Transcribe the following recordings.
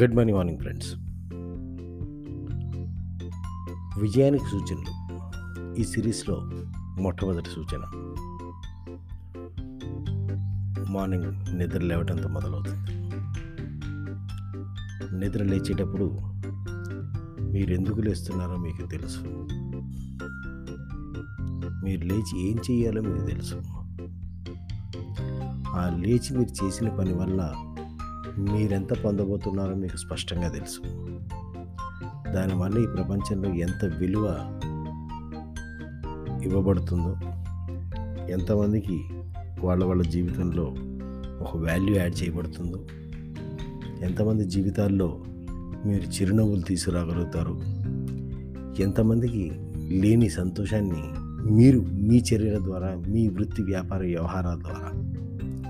Good morning morning friends. విజయానికి సూచనలు. ఈ సిరీస్లో మొట్టమొదటి సూచన. మార్నింగ్ నిద్ర లేవటంతో మొదలవుతుంది. నిద్ర లేచేటప్పుడు మీరు ఎందుకు లేస్తున్నారో మీకు తెలుసు. మీరు లేచి ఏం చేయాలో మీకు తెలుసు. ఆ లేచి మీరు చేసిన పని వల్ల మీరెంత పొందబోతున్నారో మీకు స్పష్టంగా తెలుసు. దానివల్ల ఈ ప్రపంచంలో ఎంత విలువ ఇవ్వబడుతుందో ఎంతమందికి వాళ్ళ వాళ్ళ జీవితంలో ఒక వాల్యూ యాడ్ చేయబడుతుందో ఎంతమంది జీవితాల్లో మీరు చిరునవ్వులు తీసుకురాగలుగుతారు ఎంతమందికి లేని సంతోషాన్ని మీరు మీ చర్యల ద్వారా మీ వృత్తి వ్యాపార వ్యవహారాల ద్వారా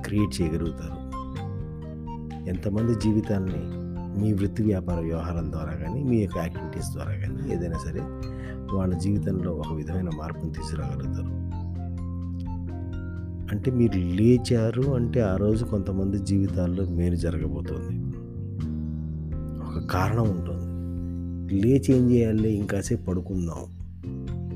క్రియేట్ చేయగలుగుతారు. ఎంతమంది జీవితాన్ని మీ వృత్తి వ్యాపార వ్యవహారం ద్వారా కానీ మీ యొక్క యాక్టివిటీస్ ద్వారా కానీ ఏదైనా సరే వాళ్ళ జీవితంలో ఒక విధమైన మార్పును తీసుకురాగలుగుతారు. అంటే మీరు లేచారు అంటే ఆ రోజు కొంతమంది జీవితాల్లో మేలు జరగబోతోంది. ఒక కారణం ఉంటుంది. లేచి ఏం చేయాలి? ఇంకాసేపు పడుకుందాం.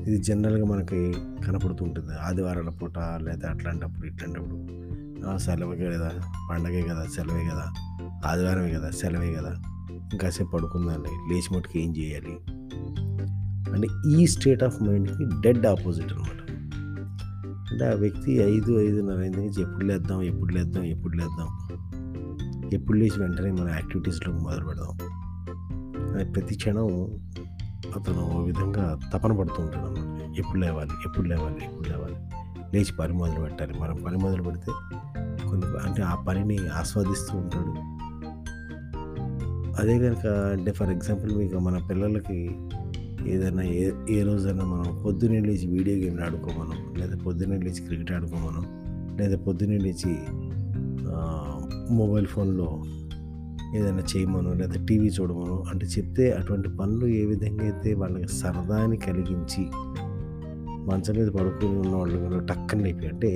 ఇది జనరల్గా మనకి కనపడుతుంటుంది. ఆదివారాల పూట లేదా అట్లాంటప్పుడు ఇట్లాంటప్పుడు ఆ, సెలవుకే కదా పండగే కదా సెలవే కదా ఆదివారమే కదా సెలవే కదా. ఇంకాసేపు పడుకుందాంలే లేచి మటుకు ఏం చేయాలి? అంటే ఈ స్టేట్ ఆఫ్ మైండ్కి డెడ్ ఆపోజిట్ అనమాట అంటే ఆ వ్యక్తి ఐదు ఐదున్నర ఐదు నుంచి ఎప్పుడు లేద్దాం ఎప్పుడు లేద్దాం ఎప్పుడు లేద్దాం. ఎప్పుడు లేచి వెంటనే మన యాక్టివిటీస్లో మొదలు పెడదాం. అని ప్రతి క్షణం అతను ఓ విధంగా తపన పడుతూ ఉంటాడు అన్నమాట. ఎప్పుడు లేవాలి ఎప్పుడు లేవాలి ఎప్పుడు లేవాలి. లేచి పని మొదలు పెట్టాలి. మనం పని మొదలు పెడితే కొన్ని అంటే ఆ పనిని ఆస్వాదిస్తూ ఉంటాడు. అదే కనుక అంటే ఫర్ ఎగ్జాంపుల్ మీకు మన పిల్లలకి ఏదైనా ఏ ఏ రోజైనా మనం పొద్దున్నే లేచి వీడియో గేమ్లు ఆడుకోమను లేదా పొద్దున్నే లేచి క్రికెట్ ఆడుకోమనం లేదా పొద్దున్నే లేచి మొబైల్ ఫోన్లో ఏదైనా చేయమను లేదా టీవీ చూడమను అంటే చెప్తే అటువంటి పనులు ఏ విధంగా అయితే వాళ్ళకి సరదాని కలిగించి మంచం మీద పడుకుని ఉన్న వాళ్ళు టక్కన లేపి అంటే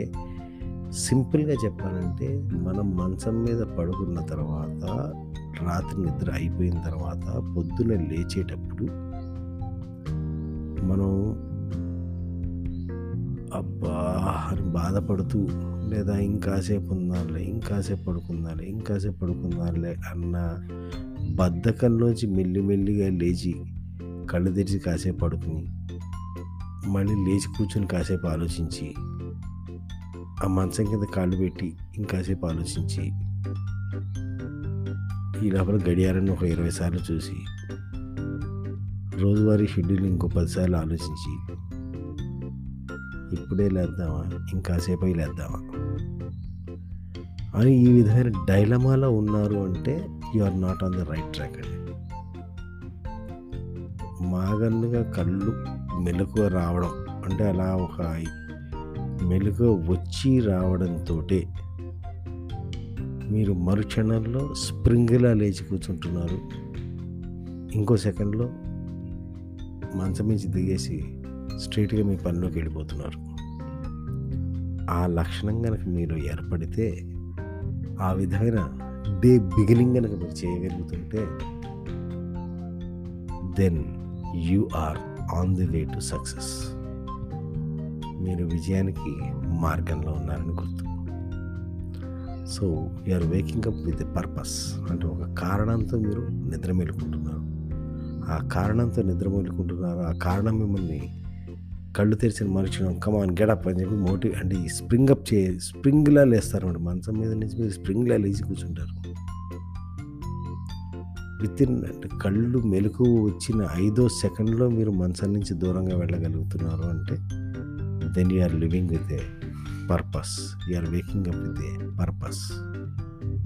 సింపుల్గా చెప్పాలంటే మనం మంచం మీద పడుకున్న తర్వాత రాత్రి నిద్ర అయిపోయిన తర్వాత పొద్దున లేచేటప్పుడు మనం అబ్బా అని బాధపడుతూ లేదా ఇంకాసేపు ఉందాలే ఇంకాసేపు పడుకుందాలే ఇంకాసేపు పడుకుందాలే అన్న బద్ధకంలోంచి మెల్లిమెల్లిగా లేచి కళ్ళు తెరిచి కాసేపు పడుకుని మళ్ళీ లేచి కూర్చొని కాసేపు ఆలోచించి ఆ మంచం కింద కాళ్ళు పెట్టి ఇంకాసేపు ఆలోచించి ఈ లోపల గడియారాన్ని ఒక ఇరవై సార్లు చూసి రోజువారీ షెడ్యూల్ ఇంకో పదిసార్లు ఆలోచించి ఇప్పుడే లేద్దామా ఇంకాసేపు అయి లేద్దామా? అని ఈ విధమైన డైలమాలో ఉన్నారు అంటే you are not on the right track అండి. మాగన్నుగా కళ్ళు మెలకువ రావడం అంటే అలా ఒక మెలకువ వచ్చి రావడంతో మీరు మరుక్షణంలో స్ప్రింగ్లా లేచి కూర్చుంటున్నారు. ఇంకో సెకండ్లో మంచం నుంచి దిగేసి స్ట్రైట్గా మీ పనిలోకి వెళ్ళిపోతున్నారు. ఆ లక్షణం కనుక మీరు ఏర్పడితే ఆ విధమైన డే బిగినింగ్ కనుక మీరు చేయగలుగుతుంటే then you are on the way to success మీరు విజయానికి మార్గంలో ఉన్నారని గుర్తు. So are waking up with a purpose అంటే ఒక కారణంతో మీరు నిద్ర మేలుకుంటున్నారు. ఆ కారణంతో నిద్ర మేలుకుంటున్నారు. ఆ కారణం మిమ్మల్ని కళ్ళు తెరిచిన మనుషులు కమాన్ గెడప్ అని చెప్పి మోటివ్ అంటే ఈ స్ప్రింగ్ అప్ చే స్ప్రింగ్లా లేస్తారు అండి మంచం మీద నుంచి మీరు స్ప్రింగ్లా లేచి కూర్చుంటారు. విత్ ఇన్ అంటే కళ్ళు మెలకు వచ్చిన ఐదో సెకండ్లో మీరు మంచం నుంచి దూరంగా వెళ్ళగలుగుతున్నారు అంటే then you are living with a purpose you're waking up with a purpose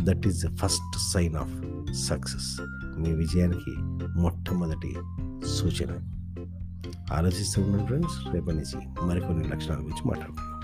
that is the first sign of success మీ విజయానికి మొట్టమొదటి సూచన. ఆలోచిస్తూ ఉండండి ఫ్రెండ్స్ రేపటి నుంచి మరికొన్ని లక్షణాల గురించి మాట్లాడుకుందాం.